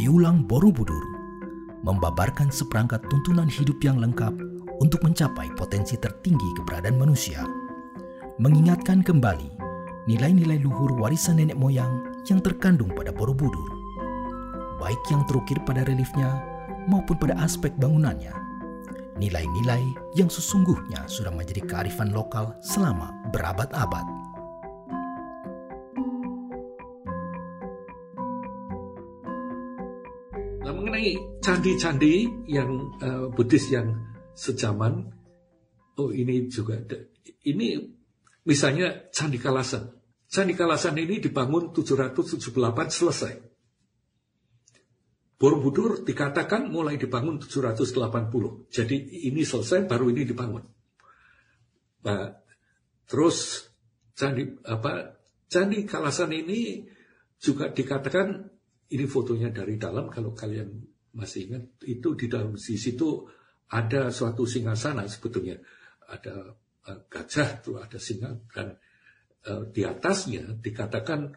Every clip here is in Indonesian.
Piulang Borobudur membabarkan seperangkat tuntunan hidup yang lengkap untuk mencapai potensi tertinggi keberadaan manusia. Mengingatkan kembali nilai-nilai luhur warisan nenek moyang yang terkandung pada Borobudur. Baik yang terukir pada reliefnya maupun pada aspek bangunannya. Nilai-nilai yang sesungguhnya sudah menjadi kearifan lokal selama berabad-abad. Candi-candi yang uh, Buddhis yang sejaman, oh ini juga ini misalnya Candi Kalasan. Candi Kalasan ini dibangun 778 selesai. Borobudur dikatakan mulai dibangun 780. Jadi ini selesai baru ini dibangun. Nah, terus candi apa Candi Kalasan ini juga dikatakan ini fotonya dari dalam kalau kalian masih ingat itu di dalam di situ ada suatu singgasana sebetulnya ada uh, gajah tuh ada singa dan uh, di atasnya dikatakan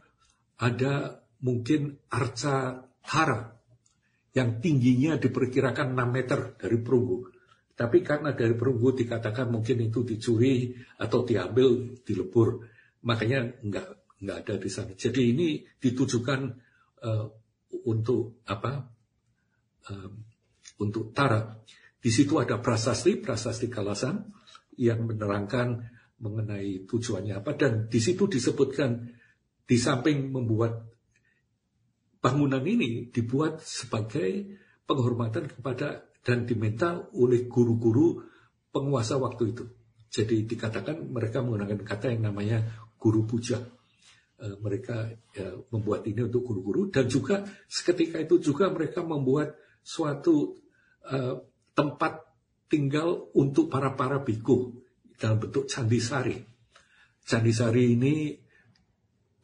ada mungkin arca hara yang tingginya diperkirakan 6 meter dari perunggu. Tapi karena dari perunggu dikatakan mungkin itu dicuri atau diambil, dilebur, makanya nggak nggak ada di sana. Jadi ini ditujukan uh, untuk apa? Um, untuk Tara. Di situ ada prasasti, prasasti Kalasan yang menerangkan mengenai tujuannya apa dan di situ disebutkan di samping membuat bangunan ini dibuat sebagai penghormatan kepada dan diminta oleh guru-guru penguasa waktu itu. Jadi dikatakan mereka menggunakan kata yang namanya guru puja. Eh, mereka ya, membuat ini untuk guru-guru dan juga seketika itu juga mereka membuat suatu uh, tempat tinggal untuk para para biku dalam bentuk candi sari. Candi sari ini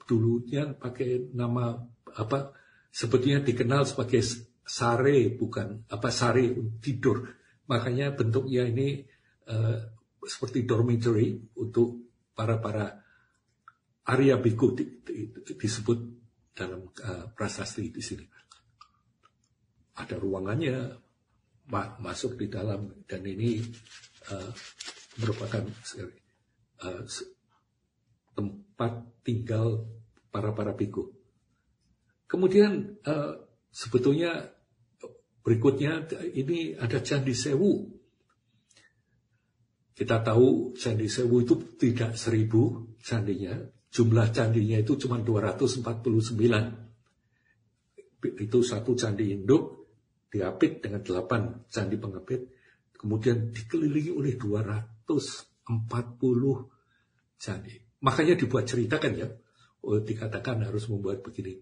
dulunya pakai nama apa sebetulnya dikenal sebagai sare bukan apa sare tidur. Makanya bentuknya ini uh, seperti dormitory untuk para para Arya Biku di, di, disebut dalam uh, prasasti di sini. Ada ruangannya ma masuk di dalam dan ini uh, merupakan uh, tempat tinggal para para biku. Kemudian uh, sebetulnya berikutnya ini ada Candi Sewu. Kita tahu Candi Sewu itu tidak seribu candinya, Jumlah candinya itu cuma 249. Itu satu candi induk diapit dengan 8 candi pengapit. Kemudian dikelilingi oleh 240 candi. Makanya dibuat cerita kan ya. Oh, dikatakan harus membuat begini.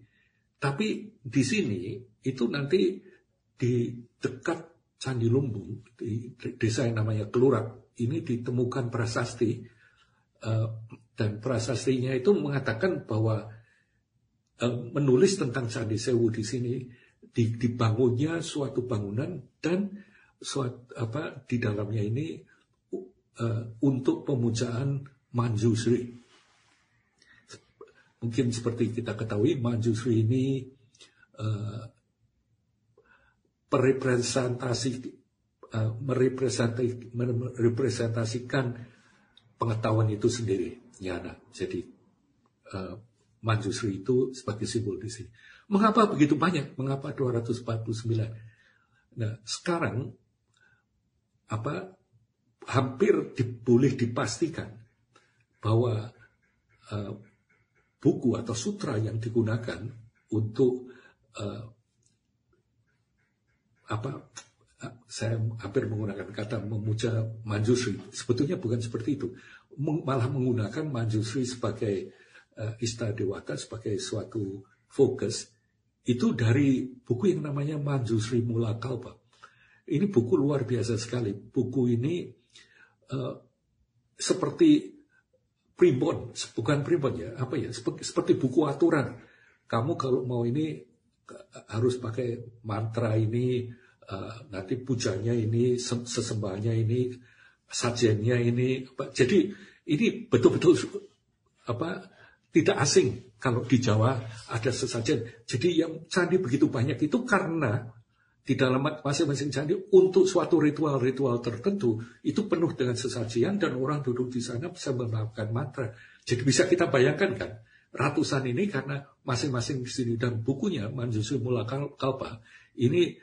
Tapi di sini itu nanti di dekat Candi Lumbung, di desa yang namanya Kelurak, ini ditemukan prasasti uh, dan prasastinya itu mengatakan bahwa uh, menulis tentang Candi Sewu di sini dibangunnya suatu bangunan dan suatu apa di dalamnya ini uh, untuk pemujaan Manjusri. Mungkin seperti kita ketahui Manjusri ini uh, merepresentasi uh, merepresentasikan pengetahuan itu sendiri nyana. Jadi uh, Manjusri itu sebagai simbol di sini. Mengapa begitu banyak? Mengapa 249? Nah, sekarang apa hampir di, boleh dipastikan bahwa uh, buku atau sutra yang digunakan untuk uh, apa saya hampir menggunakan kata memuja Manjusri sebetulnya bukan seperti itu malah menggunakan Manjusri sebagai uh, Ista Dewata sebagai suatu fokus itu dari buku yang namanya Manjusri Mula Kalpa. Ini buku luar biasa sekali. Buku ini uh, seperti primbon, bukan primbon ya, apa ya, seperti, buku aturan. Kamu kalau mau ini harus pakai mantra ini, uh, nanti pujanya ini, sesembahnya ini, sajennya ini. Jadi ini betul-betul apa tidak asing kalau di Jawa ada sesajen. Jadi yang candi begitu banyak itu karena di dalam masing-masing candi untuk suatu ritual-ritual tertentu itu penuh dengan sesajian dan orang duduk di sana bisa melakukan mantra. Jadi bisa kita bayangkan kan ratusan ini karena masing-masing di sini dan bukunya Manjusu Mula Kalpa ini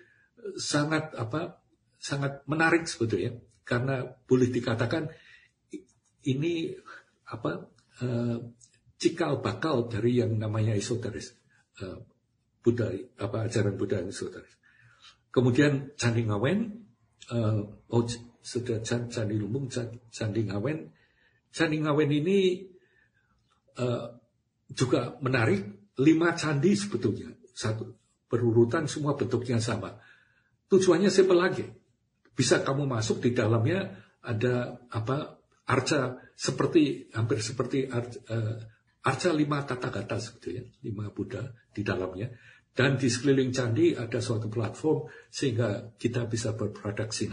sangat apa sangat menarik sebetulnya karena boleh dikatakan ini apa uh, cikal bakal dari yang namanya esoteris uh, Buddha apa ajaran Buddha yang esoteris. Kemudian Candi Ngawen, uh, oh sudah Candi Lumbung, Candi Ngawen, Candi Ngawen ini uh, juga menarik. Lima candi sebetulnya satu berurutan semua bentuknya sama. Tujuannya simpel lagi. Bisa kamu masuk di dalamnya ada apa arca seperti hampir seperti arca, arca lima tata kata sebetulnya lima Buddha di dalamnya dan di sekeliling candi ada suatu platform sehingga kita bisa berproduksi.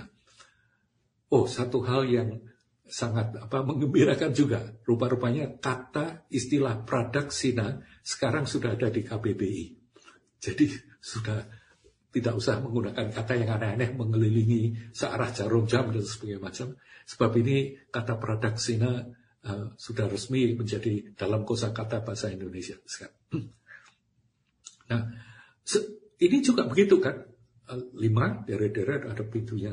Oh, satu hal yang sangat apa mengembirakan juga. Rupa-rupanya kata istilah pradaksina sekarang sudah ada di KBBI. Jadi sudah tidak usah menggunakan kata yang aneh-aneh mengelilingi searah jarum jam dan sebagainya macam. Sebab ini kata pradaksina uh, sudah resmi menjadi dalam kosakata bahasa Indonesia Nah, ini juga begitu kan? Uh, lima deret-deret ada pintunya.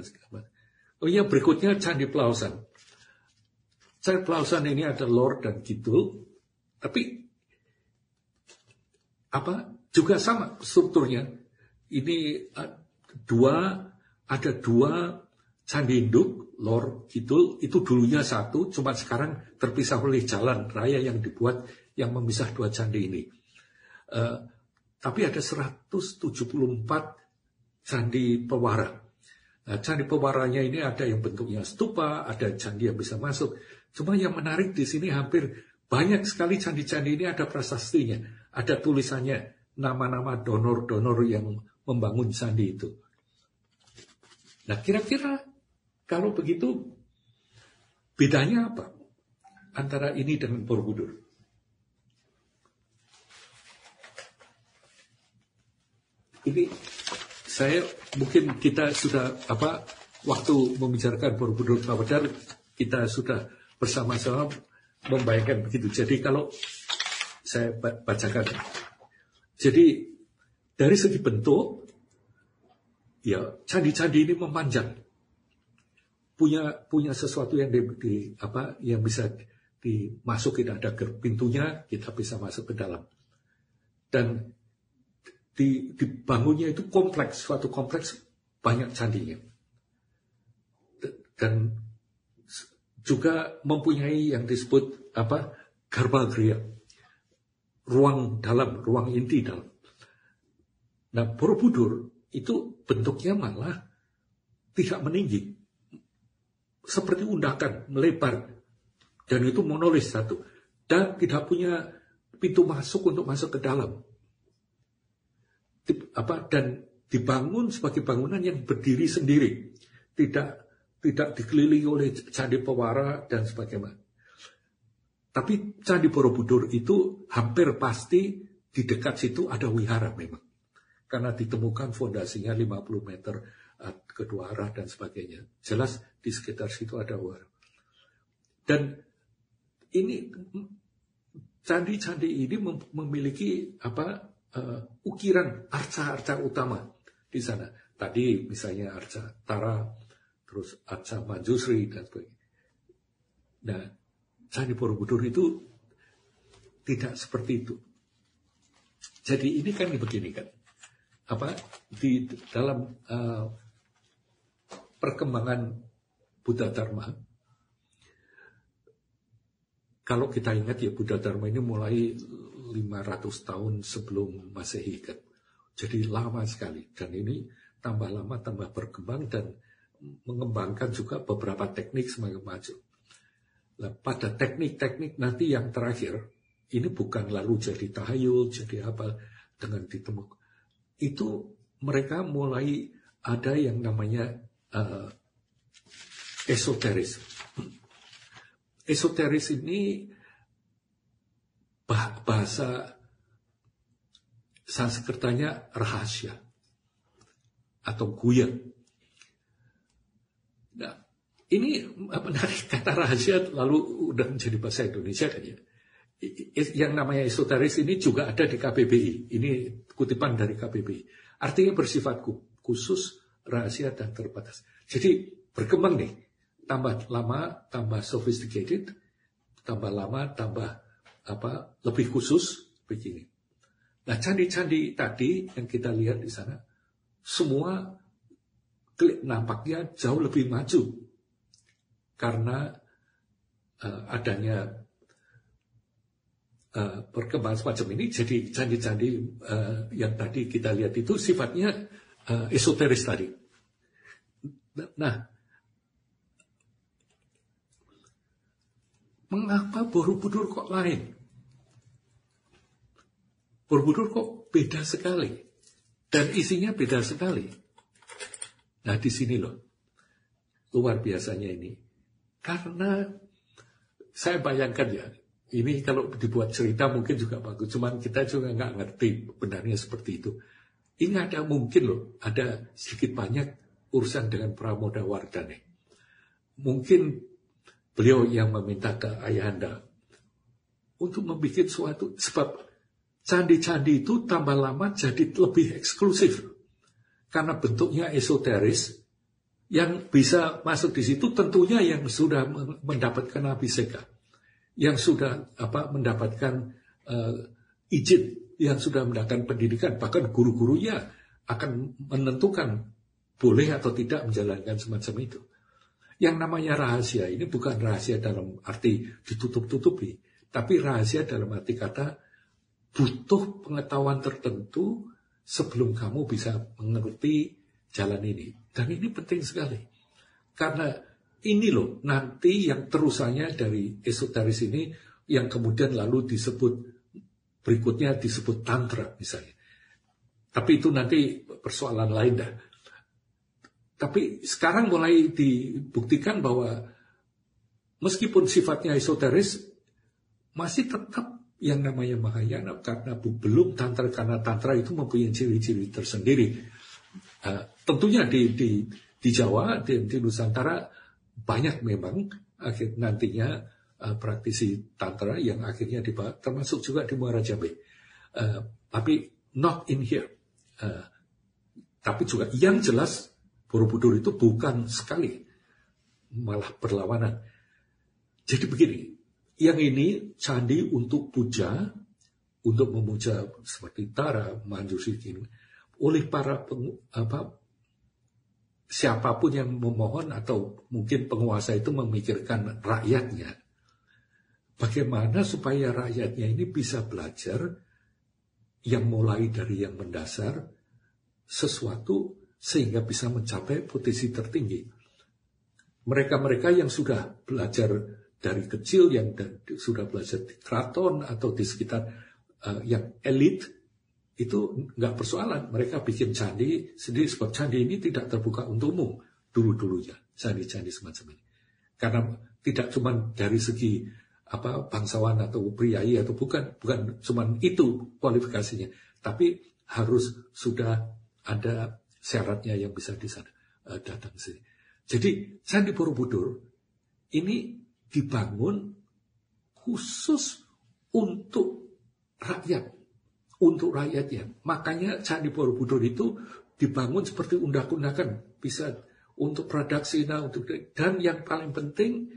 Oh iya berikutnya Candi Pelausan. Candi Pelausan ini ada Lord dan Kidul, tapi apa juga sama strukturnya. Ini uh, dua ada dua candi induk lor Kidul itu dulunya satu, cuma sekarang terpisah oleh jalan raya yang dibuat yang memisah dua candi ini. Uh, tapi ada 174 candi pewara. Nah, candi pewaranya ini ada yang bentuknya stupa, ada candi yang bisa masuk. Cuma yang menarik di sini hampir banyak sekali candi-candi ini ada prasastinya, ada tulisannya nama-nama donor-donor yang membangun candi itu. Nah, kira-kira kalau begitu, bedanya apa antara ini dengan Borobudur? Ini saya mungkin kita sudah apa waktu membicarakan Borobudur Pawadar kita sudah bersama-sama membayangkan begitu. Jadi kalau saya bacakan, jadi dari segi bentuk, ya candi-candi ini memanjang punya punya sesuatu yang di, di apa yang bisa dimasukin ada pintunya kita bisa masuk ke dalam. Dan di, dibangunnya itu kompleks suatu kompleks banyak candinya. Dan juga mempunyai yang disebut apa garbagria ruang dalam ruang inti dalam. Nah Borobudur itu bentuknya malah tidak meninggi seperti undakan, melebar. Dan itu monolis satu. Dan tidak punya pintu masuk untuk masuk ke dalam. Apa dan dibangun sebagai bangunan yang berdiri sendiri. Tidak tidak dikelilingi oleh candi pewara dan sebagainya. Tapi candi Borobudur itu hampir pasti di dekat situ ada wihara memang. Karena ditemukan fondasinya 50 meter kedua arah dan sebagainya. Jelas di sekitar situ ada war. Dan ini candi-candi ini memiliki apa uh, ukiran arca-arca utama di sana. Tadi misalnya arca Tara, terus arca Manjusri dan sebagainya. Nah, candi Borobudur itu tidak seperti itu. Jadi ini kan begini kan, apa di dalam uh, perkembangan Buddha Dharma. Kalau kita ingat ya Buddha Dharma ini mulai 500 tahun sebelum Masehi kan. Jadi lama sekali dan ini tambah lama tambah berkembang dan mengembangkan juga beberapa teknik semakin maju. Nah, pada teknik-teknik nanti yang terakhir ini bukan lalu jadi tahayul, jadi apa dengan ditemukan. Itu mereka mulai ada yang namanya uh, esoteris. Esoteris ini bahasa Sanskertanya rahasia atau guya. Nah, ini menarik kata rahasia lalu udah menjadi bahasa Indonesia kan ya. Yang namanya esoteris ini juga ada di KBBI. Ini kutipan dari KBBI. Artinya bersifat khusus, rahasia dan terbatas. Jadi berkembang nih. Tambah lama, tambah sophisticated, tambah lama, tambah apa lebih khusus begini. Nah, candi-candi tadi yang kita lihat di sana, semua nampaknya jauh lebih maju karena uh, adanya uh, perkembangan semacam ini. Jadi candi-candi uh, yang tadi kita lihat itu sifatnya uh, esoteris tadi. Nah, mengapa Borobudur kok lain? Borobudur kok beda sekali. Dan isinya beda sekali. Nah di sini loh. Luar biasanya ini. Karena saya bayangkan ya, ini kalau dibuat cerita mungkin juga bagus. Cuman kita juga nggak ngerti benarnya seperti itu. Ini ada mungkin loh, ada sedikit banyak urusan dengan Pramoda Wardane. Mungkin beliau yang meminta ke Ayahanda untuk membuat suatu sebab candi-candi itu tambah lama jadi lebih eksklusif. Karena bentuknya esoteris, yang bisa masuk di situ tentunya yang sudah mendapatkan abiseka, yang sudah apa mendapatkan uh, izin, yang sudah mendapatkan pendidikan, bahkan guru-gurunya akan menentukan boleh atau tidak menjalankan semacam itu. Yang namanya rahasia ini bukan rahasia dalam arti ditutup-tutupi, tapi rahasia dalam arti kata butuh pengetahuan tertentu sebelum kamu bisa mengerti jalan ini. Dan ini penting sekali. Karena ini loh nanti yang terusannya dari esoteris ini yang kemudian lalu disebut berikutnya disebut tantra misalnya. Tapi itu nanti persoalan lain dah. Tapi sekarang mulai dibuktikan bahwa meskipun sifatnya esoteris masih tetap yang namanya Mahayana karena belum tantra karena tantra itu mempunyai ciri-ciri tersendiri. Uh, tentunya di, di di Jawa di, di Nusantara banyak memang akhir nantinya uh, praktisi tantra yang akhirnya dibahas termasuk juga di Muara Jambi. Uh, tapi not in here. Uh, tapi juga yang jelas Borobudur itu bukan sekali malah berlawanan. Jadi begini, yang ini candi untuk puja, untuk memuja seperti Tara, Manjusikin, oleh para peng, apa, siapa pun yang memohon atau mungkin penguasa itu memikirkan rakyatnya. Bagaimana supaya rakyatnya ini bisa belajar yang mulai dari yang mendasar sesuatu sehingga bisa mencapai posisi tertinggi. Mereka-mereka yang sudah belajar dari kecil yang sudah belajar di keraton atau di sekitar uh, yang elit itu nggak persoalan. Mereka bikin candi sendiri sebab candi ini tidak terbuka untuk umum dulu-dulunya candi-candi semacam ini. Karena tidak cuma dari segi apa bangsawan atau priai atau bukan bukan cuma itu kualifikasinya, tapi harus sudah ada syaratnya yang bisa di sana uh, datang sini. Jadi candi Borobudur ini dibangun khusus untuk rakyat, untuk rakyatnya. Makanya Candi Borobudur itu dibangun seperti undang-undangan, bisa untuk pradaksina, untuk dan yang paling penting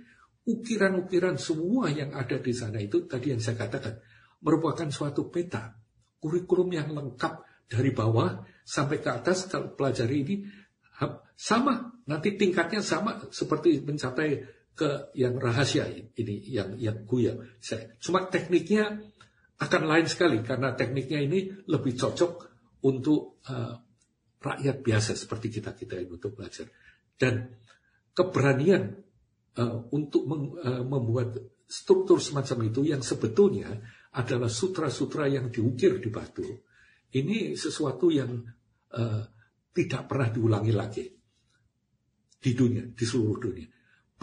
ukiran-ukiran semua yang ada di sana itu tadi yang saya katakan merupakan suatu peta kurikulum yang lengkap dari bawah sampai ke atas kalau pelajari ini sama nanti tingkatnya sama seperti mencapai ke yang rahasia ini yang yang guya. Cuma tekniknya akan lain sekali karena tekniknya ini lebih cocok untuk uh, rakyat biasa seperti kita kita ini untuk belajar dan keberanian uh, untuk meng, uh, membuat struktur semacam itu yang sebetulnya adalah sutra-sutra yang diukir di batu ini sesuatu yang uh, tidak pernah diulangi lagi di dunia di seluruh dunia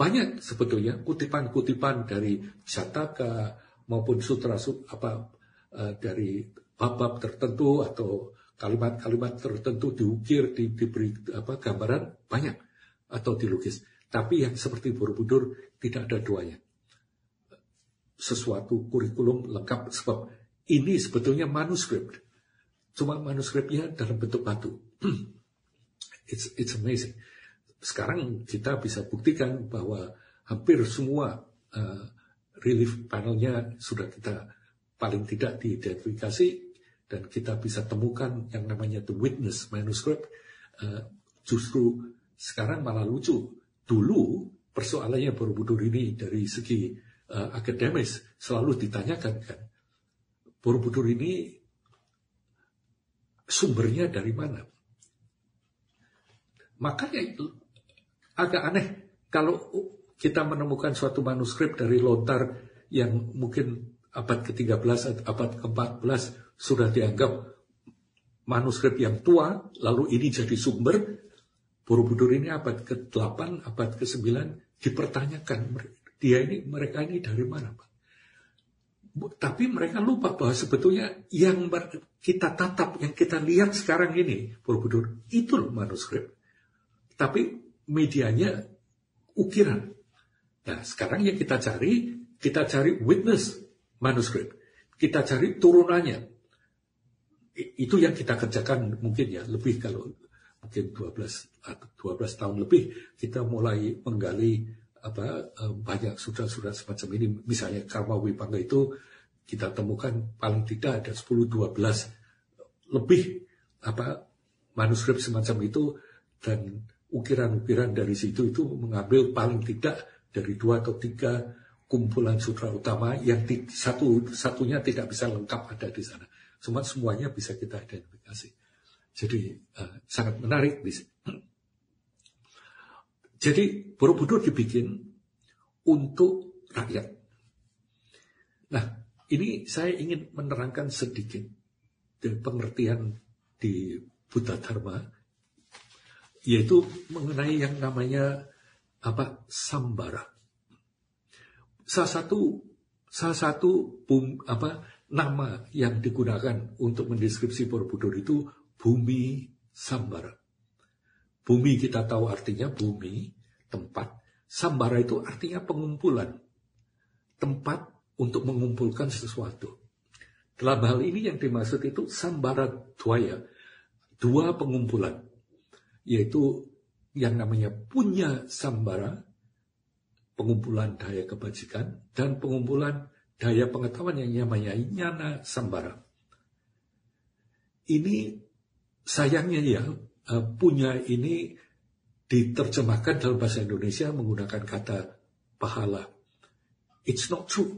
banyak sebetulnya kutipan-kutipan dari Sataka, maupun sutra apa uh, dari bab-bab tertentu atau kalimat-kalimat tertentu diukir, di, diberi apa gambaran banyak atau dilukis. Tapi yang seperti Borobudur tidak ada duanya. Sesuatu kurikulum lengkap sebab ini sebetulnya manuskrip. Cuma manuskripnya dalam bentuk batu. it's it's amazing. Sekarang kita bisa buktikan bahwa hampir semua uh, relief panelnya sudah kita paling tidak diidentifikasi dan kita bisa temukan yang namanya the witness manuscript uh, justru sekarang malah lucu dulu persoalannya Borobudur ini dari segi uh, akademis selalu ditanyakan kan Borobudur ini sumbernya dari mana makanya agak aneh kalau kita menemukan suatu manuskrip dari lontar yang mungkin abad ke-13 atau abad ke-14 sudah dianggap manuskrip yang tua, lalu ini jadi sumber, Borobudur ini abad ke-8, abad ke-9 dipertanyakan dia ini mereka ini dari mana Pak? Tapi mereka lupa bahwa sebetulnya yang kita tatap, yang kita lihat sekarang ini Borobudur itu manuskrip. Tapi medianya ukiran. Nah, sekarang yang kita cari, kita cari witness manuskrip. Kita cari turunannya. Itu yang kita kerjakan mungkin ya, lebih kalau mungkin 12 atau 12 tahun lebih kita mulai menggali apa eh, banyak surat-surat semacam ini misalnya Karma Wipanga itu kita temukan paling tidak ada 10 12 lebih apa manuskrip semacam itu dan ukiran-ukiran dari situ itu mengambil paling tidak dari dua atau tiga kumpulan sutra utama yang di, satu satunya tidak bisa lengkap ada di sana. Cuma semuanya bisa kita identifikasi. Jadi uh, sangat menarik. Jadi Borobudur dibikin untuk rakyat. Nah, ini saya ingin menerangkan sedikit dari pengertian di Buddha Dharma, yaitu mengenai yang namanya apa sambara. Salah satu salah satu bum, apa nama yang digunakan untuk mendeskripsi Borobudur itu bumi sambara. Bumi kita tahu artinya bumi, tempat. Sambara itu artinya pengumpulan. Tempat untuk mengumpulkan sesuatu. Dalam hal ini yang dimaksud itu sambara duaya. Dua pengumpulan. Yaitu yang namanya punya sambara, pengumpulan daya kebajikan, dan pengumpulan daya pengetahuan yang namanya nyana sambara. Ini sayangnya ya, punya ini diterjemahkan dalam bahasa Indonesia menggunakan kata pahala. It's not true.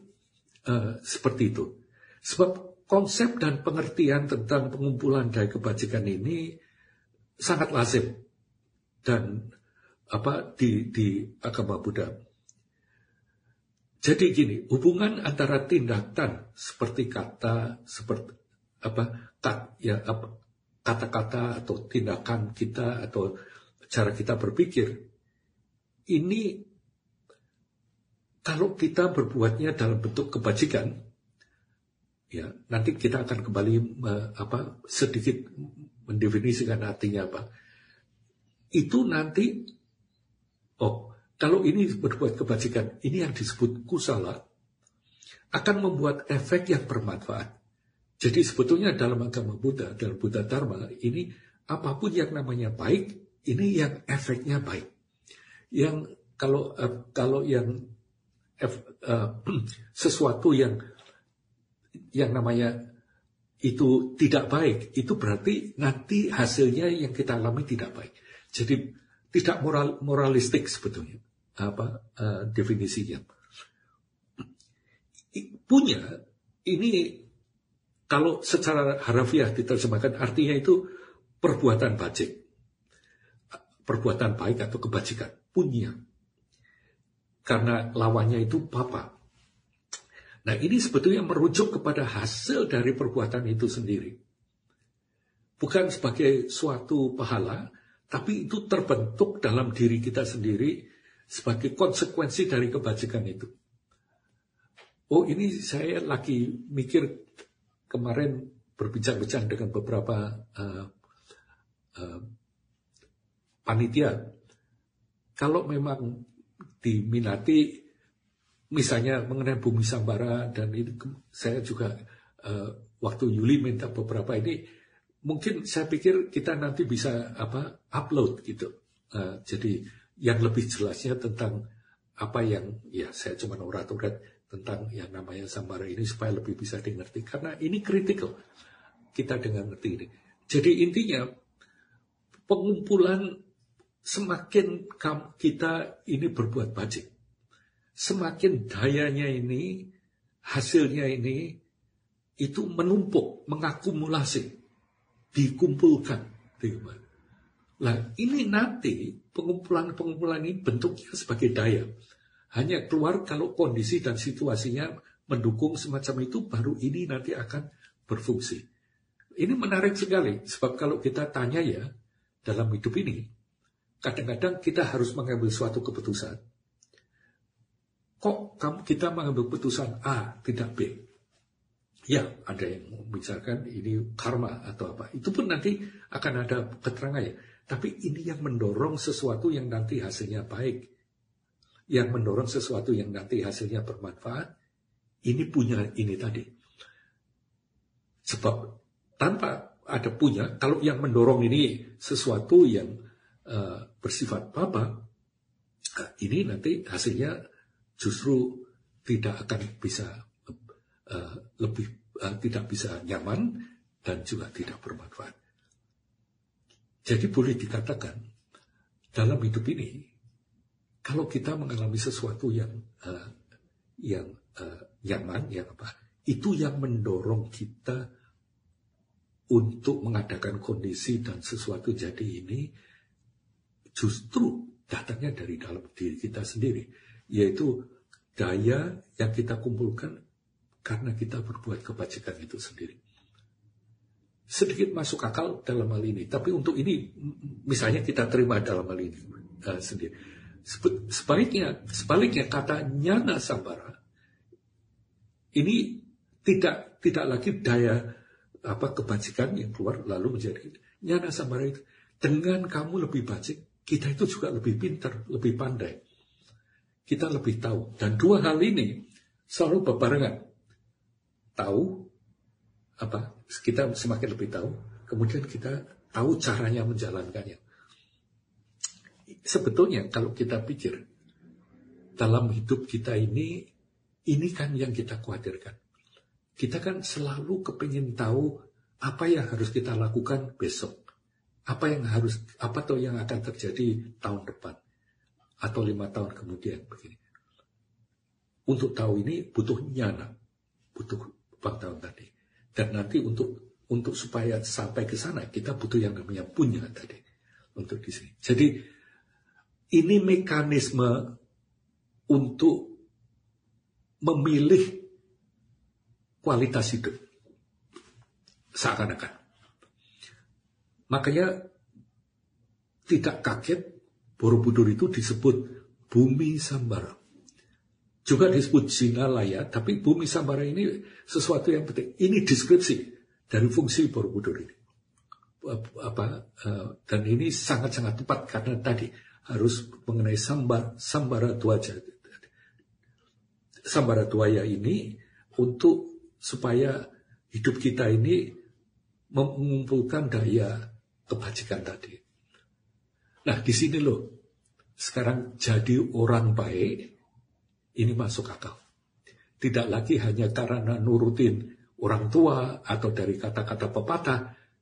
Uh, seperti itu. Sebab konsep dan pengertian tentang pengumpulan daya kebajikan ini sangat lazim dan apa di di agama Buddha. Jadi gini, hubungan antara tindakan seperti kata seperti apa kat, ya apa kata-kata atau tindakan kita atau cara kita berpikir ini kalau kita berbuatnya dalam bentuk kebajikan ya nanti kita akan kembali apa sedikit mendefinisikan artinya apa. Itu nanti oh kalau ini berbuat kebajikan ini yang disebut kusala akan membuat efek yang bermanfaat jadi sebetulnya dalam agama Buddha dalam Buddha Dharma ini apa pun yang namanya baik ini yang efeknya baik yang kalau uh, kalau yang uh, sesuatu yang yang namanya itu tidak baik, itu berarti nanti hasilnya yang kita alami tidak baik. Jadi tidak moral moralistik sebetulnya apa uh, definisinya. Punya ini kalau secara harafiah diterjemahkan artinya itu perbuatan bajik. Perbuatan baik atau kebajikan. Punya. Karena lawannya itu papa. Nah ini sebetulnya merujuk kepada hasil dari perbuatan itu sendiri. Bukan sebagai suatu pahala, tapi itu terbentuk dalam diri kita sendiri sebagai konsekuensi dari kebajikan itu. oh ini saya lagi mikir kemarin berbincang-bincang dengan beberapa uh, uh, panitia. Kalau memang diminati, misalnya mengenai bumi Sambara dan ini saya juga uh, waktu Yuli minta beberapa ini, mungkin saya pikir kita nanti bisa apa upload gitu. Uh, jadi yang lebih jelasnya tentang apa yang ya saya cuma urat-urat tentang yang namanya sambara ini supaya lebih bisa dimengerti karena ini kritikal kita dengan ngerti ini. Jadi intinya pengumpulan semakin kita ini berbuat baik, semakin dayanya ini, hasilnya ini itu menumpuk, mengakumulasi, dikumpulkan. Nah ini nanti pengumpulan-pengumpulan ini bentuknya sebagai daya hanya keluar kalau kondisi dan situasinya mendukung semacam itu, baru ini nanti akan berfungsi. Ini menarik sekali, sebab kalau kita tanya ya, dalam hidup ini, kadang-kadang kita harus mengambil suatu keputusan. Kok kita mengambil keputusan A, tidak B? Ya, ada yang membicarakan ini karma atau apa. Itu pun nanti akan ada keterangan ya. Tapi ini yang mendorong sesuatu yang nanti hasilnya baik yang mendorong sesuatu yang nanti hasilnya bermanfaat, ini punya ini tadi. Sebab tanpa ada punya, kalau yang mendorong ini sesuatu yang uh, bersifat apa, uh, ini nanti hasilnya justru tidak akan bisa uh, lebih uh, tidak bisa nyaman dan juga tidak bermanfaat. Jadi boleh dikatakan dalam hidup ini kalau kita mengalami sesuatu yang uh, yang uh, nyaman, yang apa, itu yang mendorong kita untuk mengadakan kondisi dan sesuatu jadi ini justru datangnya dari dalam diri kita sendiri, yaitu daya yang kita kumpulkan karena kita berbuat kebajikan itu sendiri. Sedikit masuk akal dalam hal ini, tapi untuk ini misalnya kita terima dalam hal ini uh, sendiri Sebaliknya, sebaliknya kata nyana sambara ini tidak tidak lagi daya apa kebajikan yang keluar lalu menjadi nyana sambara itu dengan kamu lebih bajik kita itu juga lebih pintar lebih pandai. Kita lebih tahu. Dan dua hal ini selalu berbarengan. Tahu apa kita semakin lebih tahu kemudian kita tahu caranya menjalankannya sebetulnya kalau kita pikir dalam hidup kita ini, ini kan yang kita khawatirkan. Kita kan selalu kepingin tahu apa yang harus kita lakukan besok. Apa yang harus, apa tuh yang akan terjadi tahun depan. Atau lima tahun kemudian. Begini. Untuk tahu ini butuh nyana. Butuh tahun tadi. Dan nanti untuk untuk supaya sampai ke sana kita butuh yang namanya punya tadi untuk di sini. Jadi ini mekanisme untuk memilih kualitas hidup. Seakan-akan. Makanya tidak kaget Borobudur itu disebut bumi sambara. Juga disebut Sinalaya, tapi bumi sambara ini sesuatu yang penting. Ini deskripsi dari fungsi Borobudur ini. Apa, eh, dan ini sangat-sangat tepat karena tadi harus mengenai sambar, sambara tuaya ini untuk supaya hidup kita ini mengumpulkan daya kebajikan tadi. Nah di sini loh, sekarang jadi orang baik ini masuk akal. Tidak lagi hanya karena nurutin orang tua atau dari kata-kata pepatah,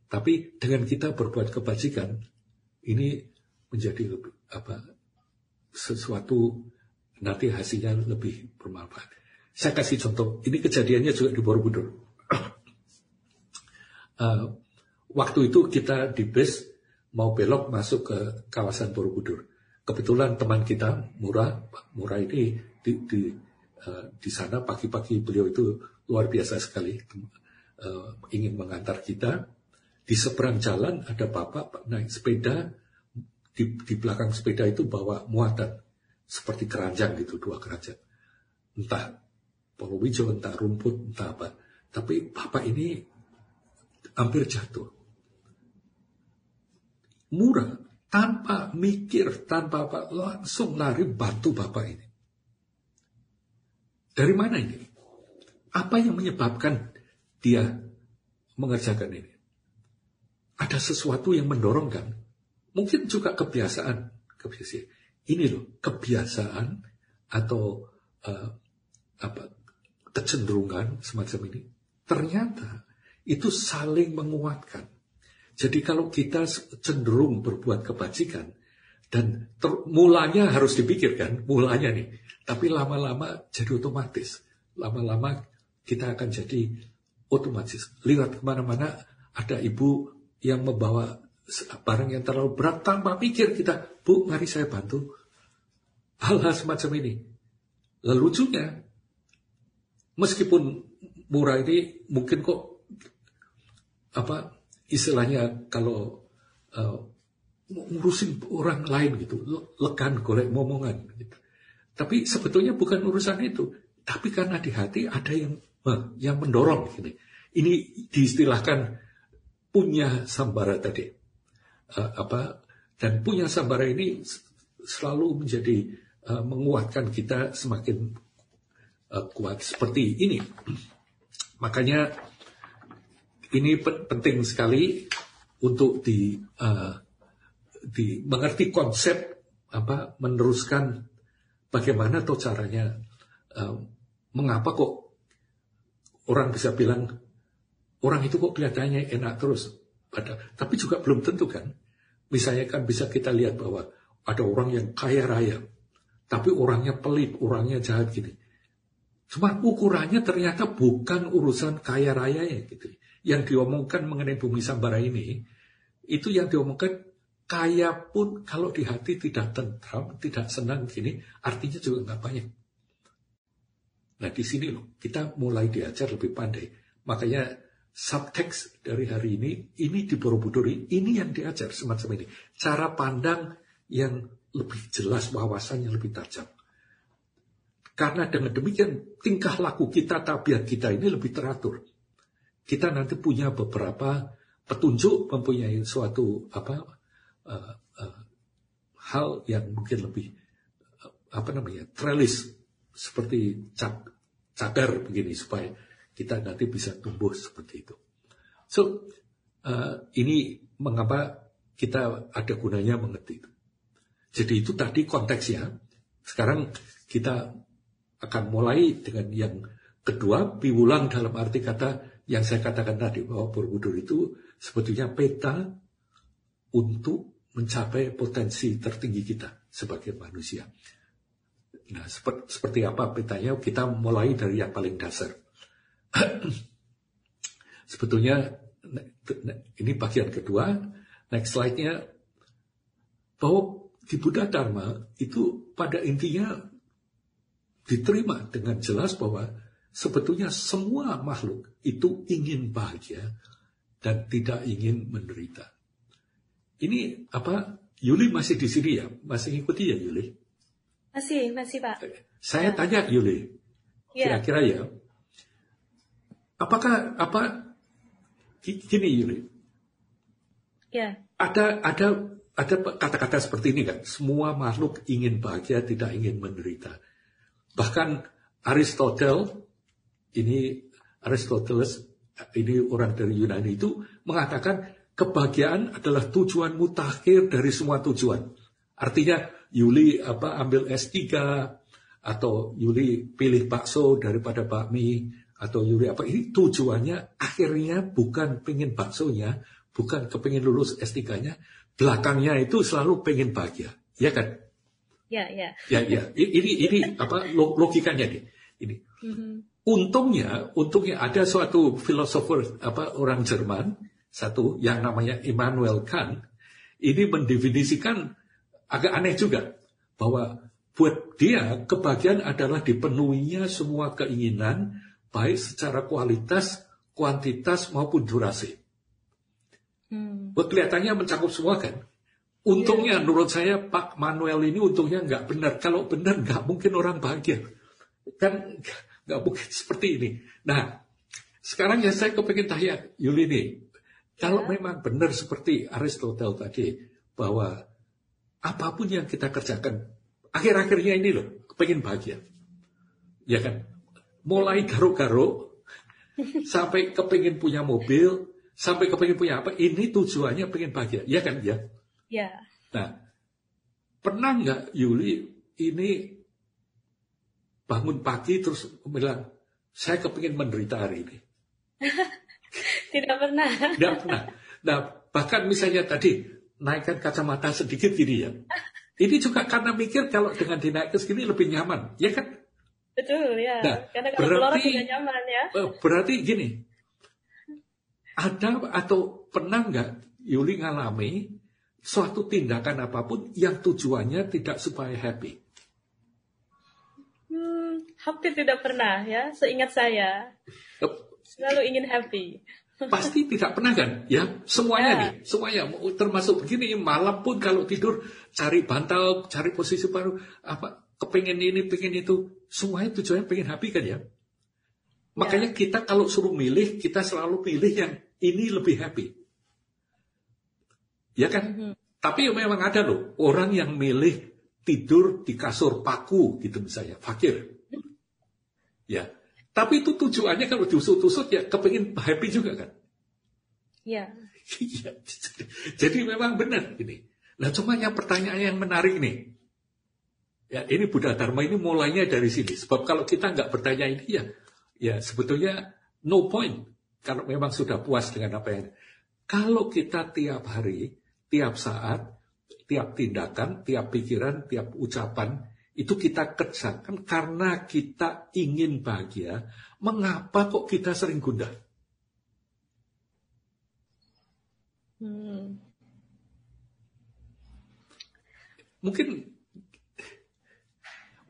tapi dengan kita berbuat kebajikan, ini menjadi lebih apa sesuatu nanti hasilnya lebih bermanfaat. Saya kasih contoh, ini kejadiannya juga di Borobudur. uh, waktu itu kita di bus mau belok masuk ke kawasan Borobudur. Kebetulan teman kita Murah, Murah ini di, di, uh, di sana pagi-pagi beliau itu luar biasa sekali uh, ingin mengantar kita. Di seberang jalan ada bapak naik sepeda di, di belakang sepeda itu bawa muatan seperti keranjang gitu dua keranjang entah Polowijo, entah rumput, entah apa. Tapi bapak ini hampir jatuh. Murah, tanpa mikir, tanpa apa, langsung lari bantu bapak ini. Dari mana ini? Apa yang menyebabkan dia mengerjakan ini? Ada sesuatu yang mendorongkan. Mungkin juga kebiasaan. kebiasaan. Ini loh, kebiasaan atau uh, apa kecenderungan semacam ini. Ternyata itu saling menguatkan. Jadi kalau kita cenderung berbuat kebajikan, dan ter, mulanya harus dipikirkan, mulanya nih. Tapi lama-lama jadi otomatis. Lama-lama kita akan jadi otomatis. Lihat ke mana-mana ada ibu yang membawa barang yang terlalu berat tanpa pikir kita, Bu, mari saya bantu. Hal-hal semacam ini. Lalu lucunya, meskipun murah ini mungkin kok apa istilahnya kalau uh, ngurusin orang lain gitu, lekan golek momongan gitu. Tapi sebetulnya bukan urusan itu, tapi karena di hati ada yang uh, yang mendorong gini. Ini diistilahkan punya sambara tadi. Uh, apa dan punya sambara ini selalu menjadi uh, menguatkan kita semakin uh, kuat seperti ini. Makanya ini penting sekali untuk di uh, di mengerti konsep apa meneruskan bagaimana atau caranya uh, mengapa kok orang bisa bilang orang itu kok kelihatannya enak terus pada tapi juga belum tentu kan misalnya kan bisa kita lihat bahwa ada orang yang kaya raya tapi orangnya pelit orangnya jahat gini cuma ukurannya ternyata bukan urusan kaya raya ya gitu yang diomongkan mengenai bumi sambara ini, itu yang diomongkan kaya pun kalau di hati tidak tentram, tidak senang gini, artinya juga nggak banyak. Nah di sini loh, kita mulai diajar lebih pandai. Makanya subtext dari hari ini, ini di Borobudur ini yang diajar semacam ini. Cara pandang yang lebih jelas, wawasannya lebih tajam. Karena dengan demikian tingkah laku kita, tabiat kita ini lebih teratur kita nanti punya beberapa petunjuk mempunyai suatu apa uh, uh, hal yang mungkin lebih uh, apa namanya trellis seperti cak, cagar begini supaya kita nanti bisa tumbuh seperti itu. So uh, ini mengapa kita ada gunanya mengerti itu. Jadi itu tadi konteksnya. Sekarang kita akan mulai dengan yang kedua, piwulang dalam arti kata yang saya katakan tadi bahwa Borobudur itu sebetulnya peta untuk mencapai potensi tertinggi kita sebagai manusia. Nah, seperti, seperti apa petanya? Kita mulai dari yang paling dasar. Sebetulnya ini bagian kedua. Next slide-nya bahwa di Buddha Dharma itu pada intinya diterima dengan jelas bahwa sebetulnya semua makhluk itu ingin bahagia dan tidak ingin menderita. Ini apa? Yuli masih di sini ya? Masih ngikuti ya Yuli? Masih, masih Pak. Saya tanya Yuli, ya. kira-kira ya, apakah apa gini Yuli? Ya. Ada ada ada kata-kata seperti ini kan? Semua makhluk ingin bahagia, tidak ingin menderita. Bahkan Aristoteles ini Aristoteles, ini orang dari Yunani itu mengatakan kebahagiaan adalah tujuan mutakhir dari semua tujuan. Artinya Yuli apa ambil S3 atau Yuli pilih bakso daripada bakmi atau Yuli apa ini tujuannya akhirnya bukan pengen baksonya, bukan kepingin lulus S3-nya, belakangnya itu selalu pengen bahagia, ya kan? Ya, ya. Ya, ya. Ini ini apa logikanya nih. Ini. Mm -hmm. Untungnya, untungnya ada suatu filosofer apa orang Jerman satu yang namanya Immanuel Kant ini mendefinisikan agak aneh juga bahwa buat dia kebahagiaan adalah dipenuhinya semua keinginan baik secara kualitas, kuantitas maupun durasi. Hmm. Kelihatannya mencakup semua kan. Untungnya yeah. menurut saya Pak Manuel ini untungnya nggak benar. Kalau benar nggak mungkin orang bahagia. Kan nggak mungkin seperti ini. Nah, sekarang ya saya kepengen tanya Yuli nih, kalau Ya. memang benar seperti Aristotle tadi bahwa apa pun yang kita kerjakan akhir-akhirnya ini loh kepengen bahagia, ya kan? Mulai garuk-garuk sampai kepengen punya mobil, sampai kepengen punya apa, ini tujuannya pengen bahagia, ya kan? Ya. Ya. Nah, pernah nggak Yuli ini bangun pagi terus bilang, saya kepingin menderita hari ini. Tidak pernah. Tidak pernah. Nah, bahkan misalnya tadi naikkan kacamata sedikit gini ya. Ini juga karena mikir kalau dengan dinaikkan segini lebih nyaman, ya kan? Betul ya. Nah, Karena kalau berarti- tidak nyaman ya. Eh, Berarti gini, ada atau pernah nggak Yuli ngalami suatu tindakan apa pun yang tujuannya tidak supaya happy? Hmm, hampir tidak pernah ya. Seingat saya selalu ingin happy. Pasti tidak pernah kan? Ya, semuanya Ya. nih, semuanya termasuk begini malam pun kalau tidur cari bantal, cari posisi baru, apa kepengen ini, pengen itu, semuanya tujuannya pengen happy kan ya? Makanya kita kalau suruh milih, kita selalu pilih yang ini lebih happy. Ya kan? Mhm. Tapi memang ada loh orang yang milih tidur di kasur paku gitu misalnya, fakir. Ya. Tapi itu tujuannya kalau diusut-usut ya kepengin happy juga kan. Ya. Iya. Jadi memang benar ini. Nah cuma yang pertanyaan yang menarik nih. Ya ini Buddha Dharma ini mulainya dari sini. Sebab kalau kita nggak bertanya ini ya, ya sebetulnya no point. Kalau memang sudah puas dengan apa yang. Kalau kita tiap hari, tiap saat, tiap tindakan, tiap pikiran, tiap ucapan itu kita kerjakan karena kita ingin bahagia. Mengapa kok kita sering gundah? Hmm. mungkin meng- meng- i- i-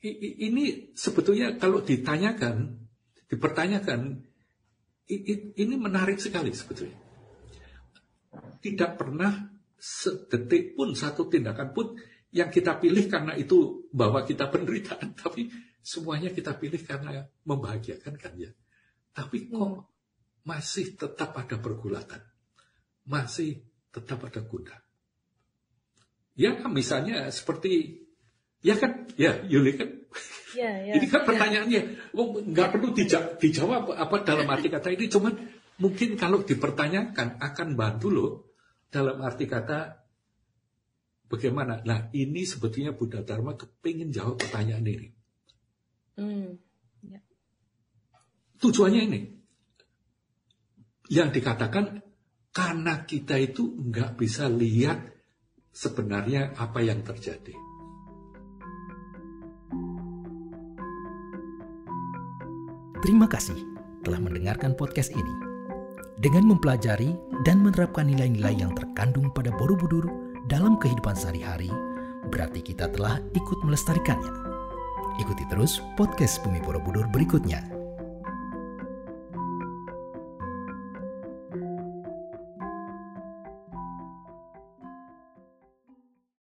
ini sebetulnya kalau ditanyakan, dipertanyakan, ini menarik sekali sebetulnya. Tidak pernah sedetik pun satu tindakan pun yang kita pilih karena itu bahwa kita penderitaan, tapi semuanya kita pilih karena membahagiakan kan ya. Tapi kok masih tetap ada pergulatan, masih tetap ada gundah. Ya misalnya seperti ya kan? Ya Yuli kan? Ya, ya. ini kan pertanyaannya. Oh, nggak perlu dija- dijawab apa dalam arti kata ini. Cuman mungkin kalau dipertanyakan akan bantu loh dalam arti kata bagaimana. Nah ini sebetulnya Buddha Dharma kepingin jawab pertanyaan ini. Hmm. tujuannya ini. Yang dikatakan karena kita itu nggak bisa lihat sebenarnya apa yang terjadi. Terima kasih telah mendengarkan podcast ini. Dengan mempelajari dan menerapkan nilai-nilai yang terkandung pada Borobudur dalam kehidupan sehari-hari, berarti kita telah ikut melestarikannya. Ikuti terus podcast Bumi Borobudur berikutnya